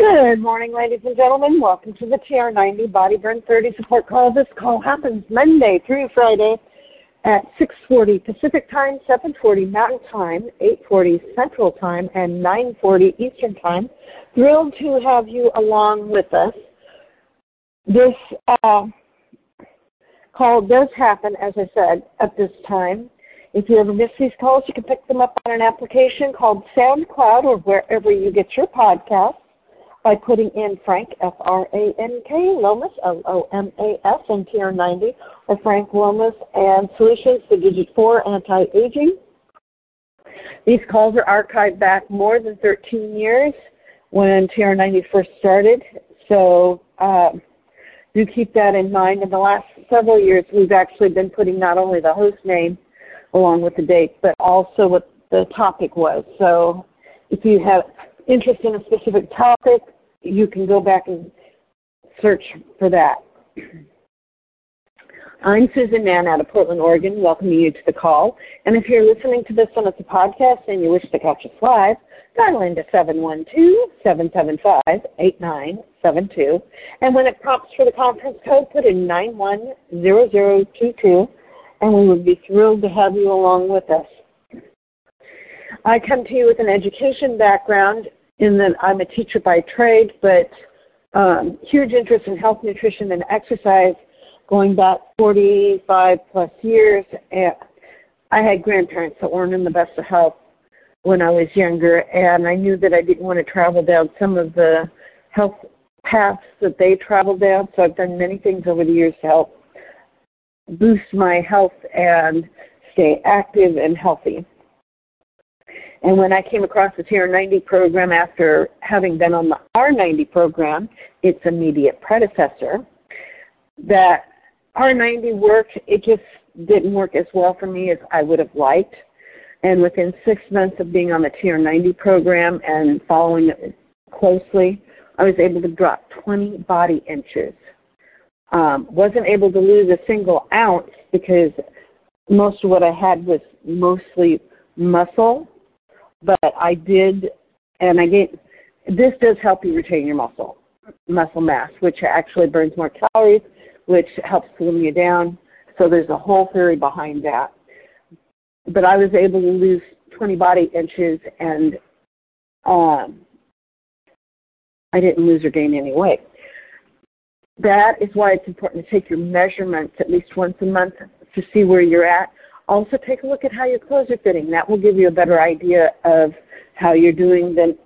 Good morning, ladies and gentlemen. Welcome to the TR90 Body Burn 30 support call. This call happens Monday through Friday at 6:40 Pacific Time, 7:40 Mountain Time, 8:40 Central Time, and 9:40 Eastern Time. Thrilled to have you along with us. This uh, call does happen, as I said, at this time. If you ever miss these calls, you can pick them up on an application called SoundCloud or wherever you get your podcasts by putting in Frank, F-R-A-N-K, Lomas, L-O-M-A-S, and TR90, or Frank Lomas and Solutions for Digit 4 Anti-Aging. These calls are archived back more than 13 years when TR90 first started, so uh, do keep that in mind. In the last several years, we've actually been putting not only the host name along with the date, but also what the topic was. So if you have interest in a specific topic, you can go back and search for that. I'm Susan Mahon out of Portland, Oregon, welcoming you to the call. And if you're listening to this on a podcast and you wish to catch us live, dial into 712-775-8972. And when it prompts for the conference code, put in 910022, and we would be thrilled to have you along with us. I come to you with an education background in that I'm a teacher by trade, but um, huge interest in health, nutrition, and exercise going back 45 plus years. And I had grandparents that weren't in the best of health when I was younger, and I knew that I didn't want to travel down some of the health paths that they traveled down. So I've done many things over the years to help boost my health and stay active and healthy. And when I came across the TR90 program after having been on the R90 program, its immediate predecessor, that R90 worked, it just didn't work as well for me as I would have liked. And within six months of being on the TR90 program and following it closely, I was able to drop 20 body inches. Um, wasn't able to lose a single ounce because most of what I had was mostly muscle but I did, and I get this does help you retain your muscle muscle mass, which actually burns more calories, which helps slim you down. So there's a whole theory behind that. But I was able to lose 20 body inches, and um, I didn't lose or gain any weight. That is why it's important to take your measurements at least once a month to see where you're at also, take a look at how your clothes are fitting. That will give you a better idea of how you're doing than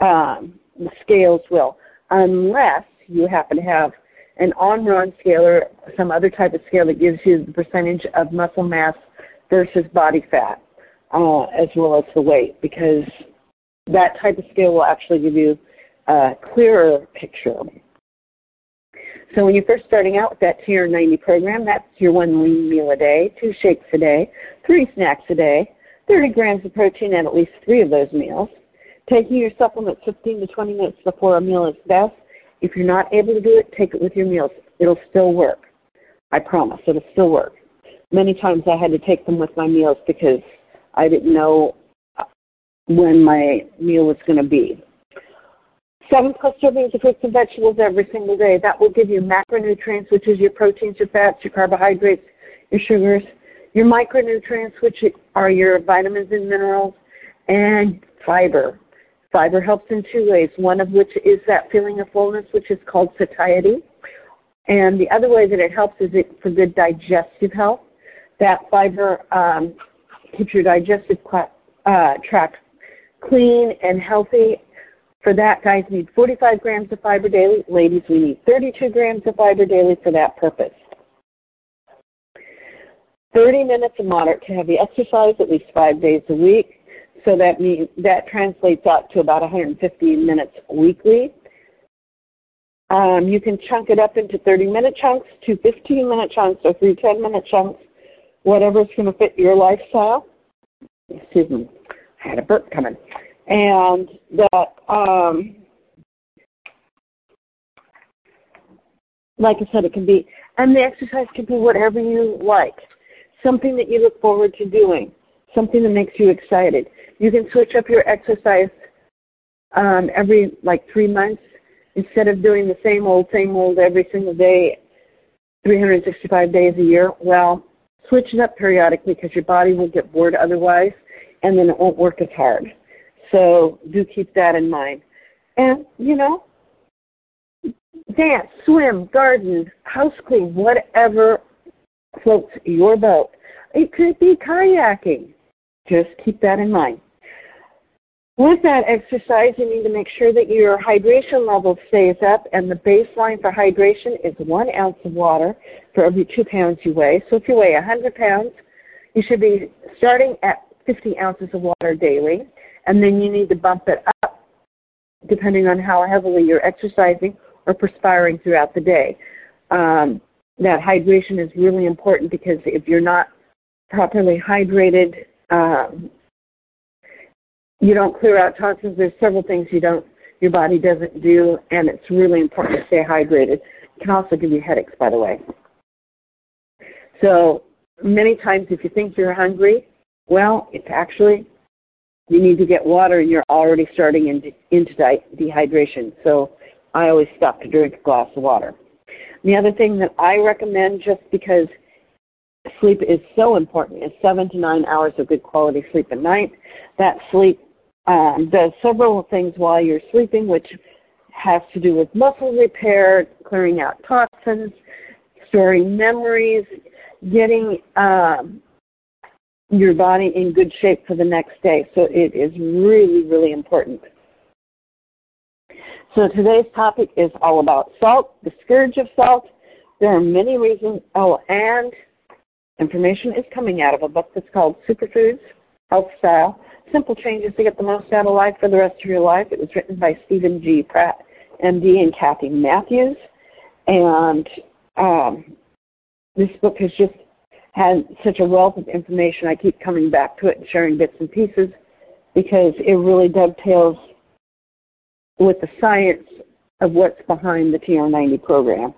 um, the scales will, unless you happen to have an Omron scale or some other type of scale that gives you the percentage of muscle mass versus body fat, uh, as well as the weight, because that type of scale will actually give you a clearer picture so when you're first starting out with that TR90 program, that's your one lean meal a day, two shakes a day, three snacks a day, 30 grams of protein at at least three of those meals. Taking your supplements 15 to 20 minutes before a meal is best. If you're not able to do it, take it with your meals. It'll still work. I promise, it'll still work. Many times I had to take them with my meals because I didn't know uh, when my meal was going to be. Seven plus servings of fruits and vegetables every single day. That will give you macronutrients, which is your proteins, your fats, your carbohydrates, your sugars, your micronutrients, which are your vitamins and minerals, and fiber. Fiber helps in two ways, one of which is that feeling of fullness, which is called satiety. And the other way that it helps is it for good digestive health. That fiber um, keeps your digestive uh, tract clean and healthy for that, guys need 45 grams of fiber daily. Ladies, we need 32 grams of fiber daily for that purpose. 30 minutes of moderate to heavy exercise at least five days a week. So that means that translates out to about 150 minutes weekly. Um, you can chunk it up into 30 minute chunks, two 15 minute chunks, or three 10 minute chunks, whatever's going to fit your lifestyle. Excuse me, I had a burp coming and that um, like I said, it can be, and the exercise can be whatever you like, something that you look forward to doing, something that makes you excited. You can switch up your exercise um, every like three months instead of doing the same old, same old every single day, 365 days a year. Well, switch it up periodically because your body will get bored otherwise, and then it won't work as hard. So do keep that in mind. And you know, dance, swim, garden, house clean, whatever floats your boat. It could be kayaking. Just keep that in mind. With that exercise, you need to make sure that your hydration level stays up, and the baseline for hydration is one ounce of water for every two pounds you weigh. So if you weigh 100 pounds, you should be starting at 50 ounces of water daily, and then you need to bump it up depending on how heavily you're exercising or perspiring throughout the day. Um, that hydration is really important because if you're not properly hydrated, um, you don't clear out toxins. There's several things you don't, your body doesn't do, and it's really important to stay hydrated. It can also give you headaches, by the way. So many times, if you think you're hungry, well, it's actually you need to get water, and you're already starting into, into dehydration. So I always stop to drink a glass of water. The other thing that I recommend, just because sleep is so important, is seven to nine hours of good quality sleep a night. That sleep um, does several things while you're sleeping, which has to do with muscle repair, clearing out toxins, storing memories, getting um, your body in good shape for the next day. So it is really, really important. So today's topic is all about salt, the scourge of salt. There are many reasons. Oh, and information is coming out of a book that's called Superfoods Health Style Simple Changes to Get the Most Out of Life for the Rest of Your Life. It was written by Steven G. Pratt, MD, and Kathy Matthews. And um, this book has just had such a wealth of information. I keep coming back to it and sharing bits and pieces because it really dovetails with the science of what's behind the TR90 program.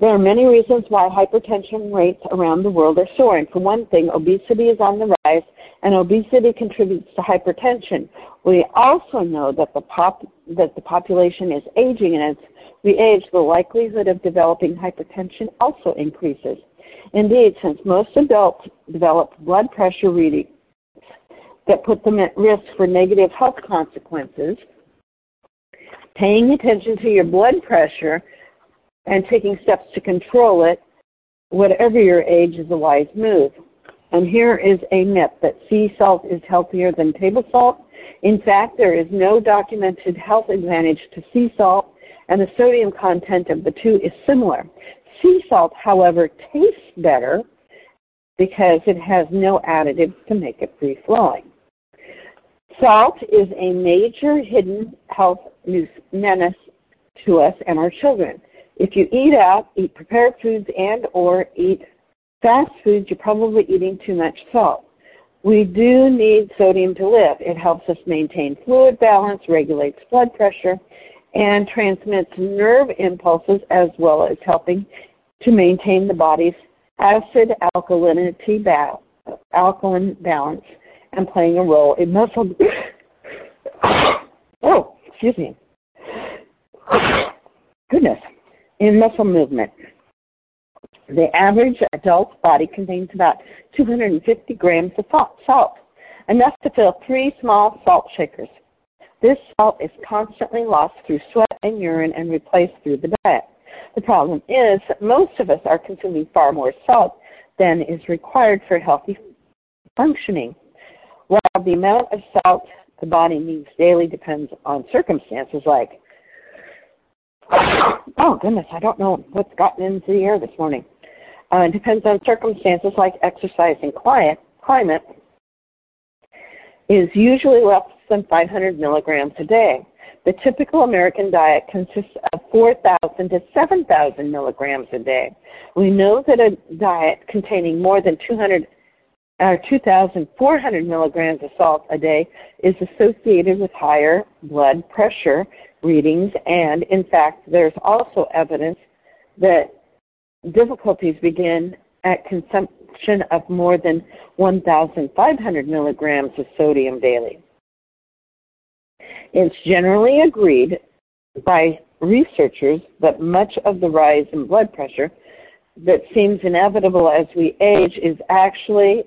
There are many reasons why hypertension rates around the world are soaring. For one thing, obesity is on the rise, and obesity contributes to hypertension. We also know that the pop that the population is aging, and as we age, the likelihood of developing hypertension also increases. Indeed, since most adults develop blood pressure readings that put them at risk for negative health consequences, paying attention to your blood pressure and taking steps to control it, whatever your age, is a wise move. And here is a myth that sea salt is healthier than table salt. In fact, there is no documented health advantage to sea salt, and the sodium content of the two is similar. Sea salt, however, tastes better because it has no additives to make it free flowing. Salt is a major hidden health menace to us and our children. If you eat out, eat prepared foods and or eat fast foods, you're probably eating too much salt. We do need sodium to live. It helps us maintain fluid balance, regulates blood pressure, and transmits nerve impulses as well as helping to maintain the body's acid alkalinity ba- alkaline balance and playing a role in muscle. oh, excuse me. Goodness in muscle movement. The average adult body contains about 250 grams of salt, enough to fill three small salt shakers. This salt is constantly lost through sweat and urine and replaced through the diet. The problem is that most of us are consuming far more salt than is required for healthy functioning. While the amount of salt the body needs daily depends on circumstances like Oh, goodness, I don't know what's gotten into the air this morning. Uh, it depends on circumstances like exercise and climate. Climate is usually less than 500 milligrams a day. The typical American diet consists of 4,000 to 7,000 milligrams a day. We know that a diet containing more than 200 or 2,400 milligrams of salt a day is associated with higher blood pressure readings, and in fact, there's also evidence that difficulties begin at consumption of more than 1,500 milligrams of sodium daily. It's generally agreed by researchers that much of the rise in blood pressure that seems inevitable as we age is actually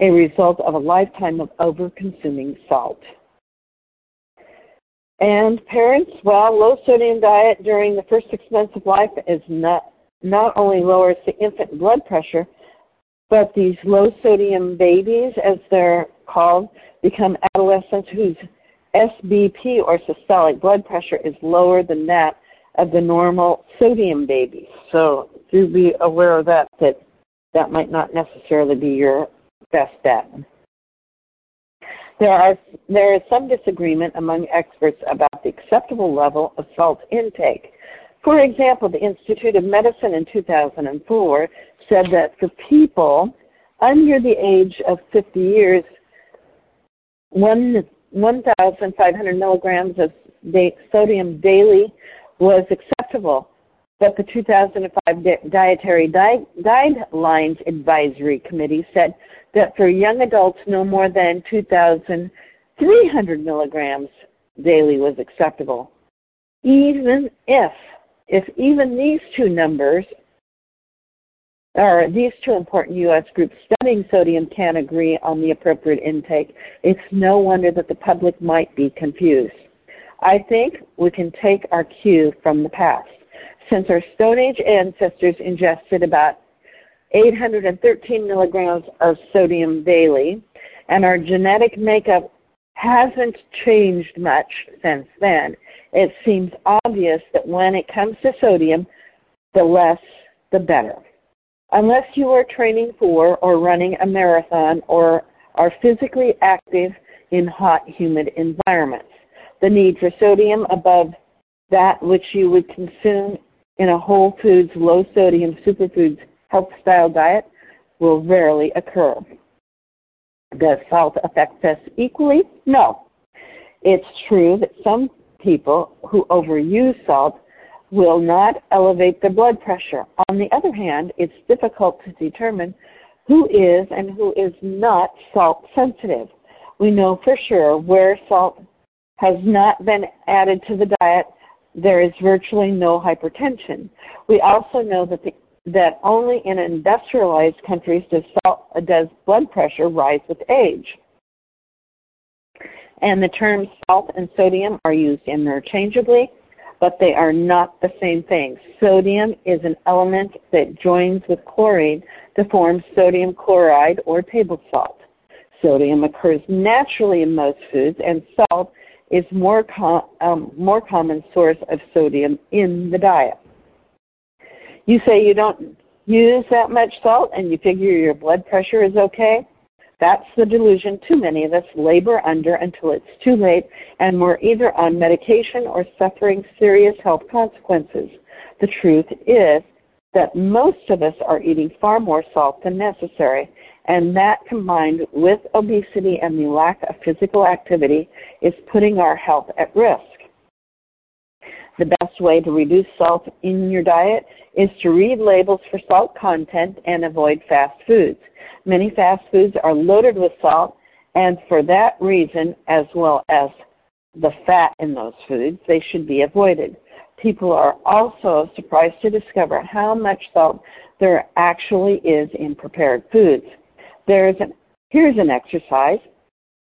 a result of a lifetime of over consuming salt. And parents, well, low sodium diet during the first six months of life is not not only lowers the infant blood pressure, but these low sodium babies, as they're called, become adolescents whose SBP or systolic blood pressure is lower than that of the normal sodium babies. So do be aware of that, that that might not necessarily be your best bet. There, are, there is some disagreement among experts about the acceptable level of salt intake. For example, the Institute of Medicine in 2004 said that for people under the age of 50 years, 1,500 milligrams of sodium daily was acceptable. But the 2005 Dietary Guidelines Advisory Committee said that for young adults, no more than 2,300 milligrams daily was acceptable. Even if, if even these two numbers, or these two important U.S. groups studying sodium can't agree on the appropriate intake, it's no wonder that the public might be confused. I think we can take our cue from the past. Since our Stone Age ancestors ingested about 813 milligrams of sodium daily, and our genetic makeup hasn't changed much since then. It seems obvious that when it comes to sodium, the less the better. Unless you are training for or running a marathon or are physically active in hot, humid environments. The need for sodium above that which you would consume in a whole foods, low sodium superfoods health style diet will rarely occur. Does salt affect us equally? No. It's true that some people who overuse salt will not elevate the blood pressure. On the other hand, it's difficult to determine who is and who is not salt sensitive. We know for sure where salt has not been added to the diet, there is virtually no hypertension. We also know that the that only in industrialized countries does, salt, does blood pressure rise with age. And the terms salt and sodium are used interchangeably, but they are not the same thing. Sodium is an element that joins with chlorine to form sodium chloride or table salt. Sodium occurs naturally in most foods, and salt is more com- um, more common source of sodium in the diet. You say you don't use that much salt and you figure your blood pressure is okay. That's the delusion too many of us labor under until it's too late and we're either on medication or suffering serious health consequences. The truth is that most of us are eating far more salt than necessary, and that combined with obesity and the lack of physical activity is putting our health at risk. The best way to reduce salt in your diet is to read labels for salt content and avoid fast foods. Many fast foods are loaded with salt, and for that reason, as well as the fat in those foods, they should be avoided. People are also surprised to discover how much salt there actually is in prepared foods. There's an, here's an exercise.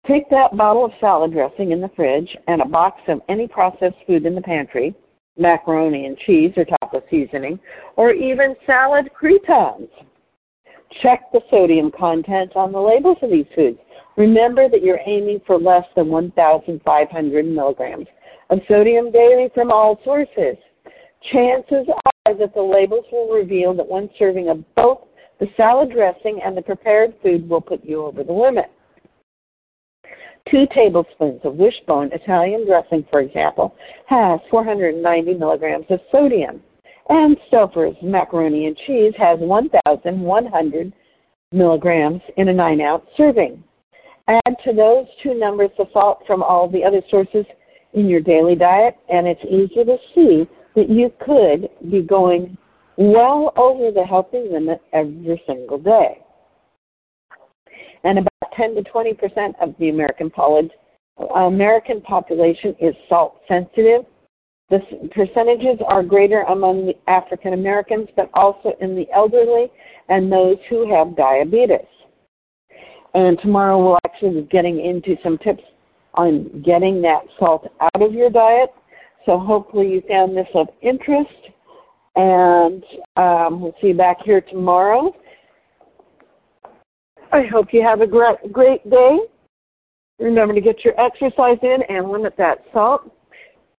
Take that bottle of salad dressing in the fridge and a box of any processed food in the pantry, macaroni and cheese or taco seasoning, or even salad croutons. Check the sodium content on the labels of these foods. Remember that you're aiming for less than 1,500 milligrams of sodium daily from all sources. Chances are that the labels will reveal that one serving of both the salad dressing and the prepared food will put you over the limit. Two tablespoons of Wish-Bone Italian dressing, for example, has 490 milligrams of sodium, and Stouffer's macaroni and cheese has 1,100 milligrams in a 9 ounce serving. Add to those two numbers the salt from all the other sources in your daily diet, and it's easy to see that you could be going well over the healthy limit every single day. And about 10 to 20 percent of the American American population is salt sensitive. The percentages are greater among the African Americans, but also in the elderly and those who have diabetes. And tomorrow we'll actually be getting into some tips on getting that salt out of your diet. So hopefully you found this of interest. And um, we'll see you back here tomorrow. I hope you have a great, great day. Remember to get your exercise in and limit that salt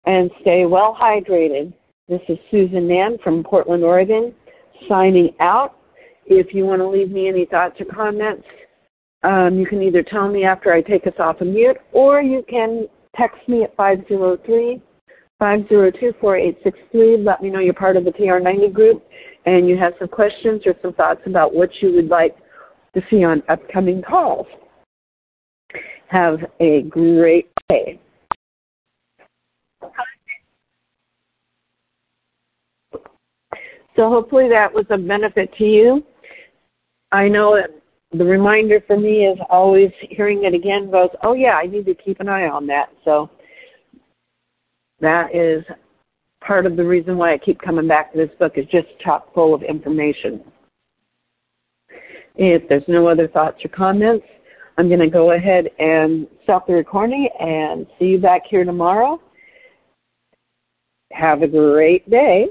and stay well hydrated. This is Susan Mahon from Portland, Oregon, signing out. If you want to leave me any thoughts or comments, um, you can either tell me after I take us off of mute or you can text me at 503 502 4863. Let me know you're part of the TR90 group and you have some questions or some thoughts about what you would like to see on upcoming calls. Have a great day. So hopefully that was a benefit to you. I know the reminder for me is always hearing it again goes, oh yeah, I need to keep an eye on that. So that is part of the reason why I keep coming back to this book is just chock full of information. If there's no other thoughts or comments, I'm going to go ahead and stop the recording and see you back here tomorrow. Have a great day.